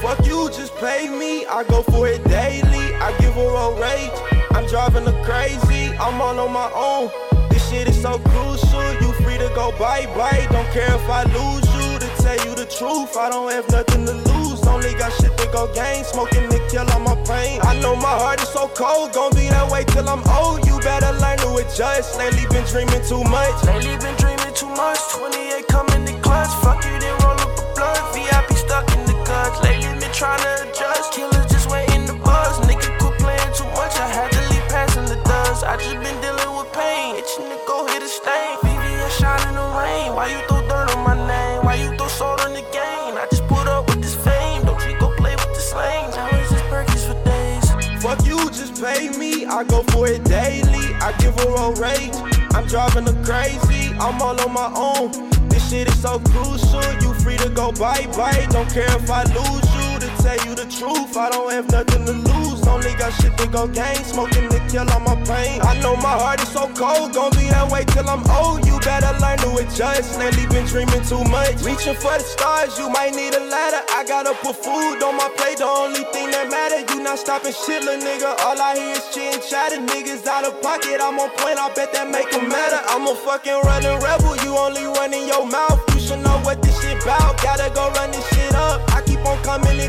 Fuck you, just pay me. I go for it daily. I give her a rage. I'm driving her crazy. I'm all on my own. This shit is so crucial. You free to go bye bye. Don't care if I lose you. To tell you the truth, I don't have nothing to lose. Only got shit to go gain. Smoking to kill all my pain. I know my heart is so cold. Gonna be that way till I'm old. You better learn to adjust. Lately been dreaming too much. Lately been dreaming trying to adjust. Killers just waiting the buzz. Nigga quit playing too much. I had to leave passing the dust. I just been dealing with pain. Itching to go hit a stain. VVS shine in the rain. Why you throw dirt on my name? Why you throw salt on the game? I just put up with this fame. Don't you go play with the slang. Now it's just Perkins for days. Fuck you, just pay me. I go for it daily. I give her a rage. I'm driving her crazy. I'm all on my own. This shit is so crucial. You free to go bye bye. Don't care if I lose I don't have nothing to lose. Only got shit to go gain. Smoking to kill all my pain. I know my heart is so cold. Gonna be that way till I'm old. You better learn to adjust. Lately been dreaming too much. Reaching for the stars, you might need a ladder. I gotta put food on my plate. The only thing that matter, you not stopping shit, little nigga. All I hear is chin chatter. Niggas out of pocket. I'm on point. I bet that make make 'em matter. I'm a fucking running rebel. You only running your mouth.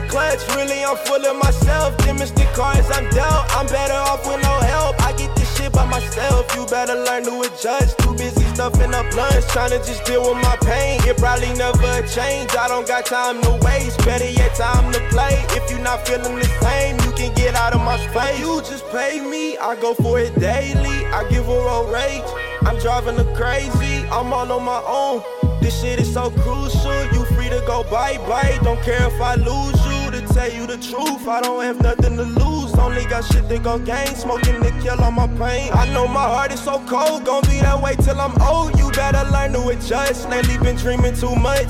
Clutch. Really, I'm full of myself. Demonstrate cards I'm dealt. I'm better off with no help. I get this shit by myself. You better learn to adjust. Too busy stuffing up lunch. Trying to just deal with my pain. It probably never change. I don't got time to waste. Better yet, time to play. If you not feeling the same, you can get out of my space. You just pay me. I go for it daily. I give her a rage. I'm driving her crazy. I'm all on my own. This shit is so crucial. You free to go bye bye. Don't care if I lose you. The truth, I don't have nothing to lose. Only got shit to go gain. Smoking to kill all my pain. I know my heart is so cold. Gonna be that way till I'm old. You better learn to adjust. Lately been dreaming too much.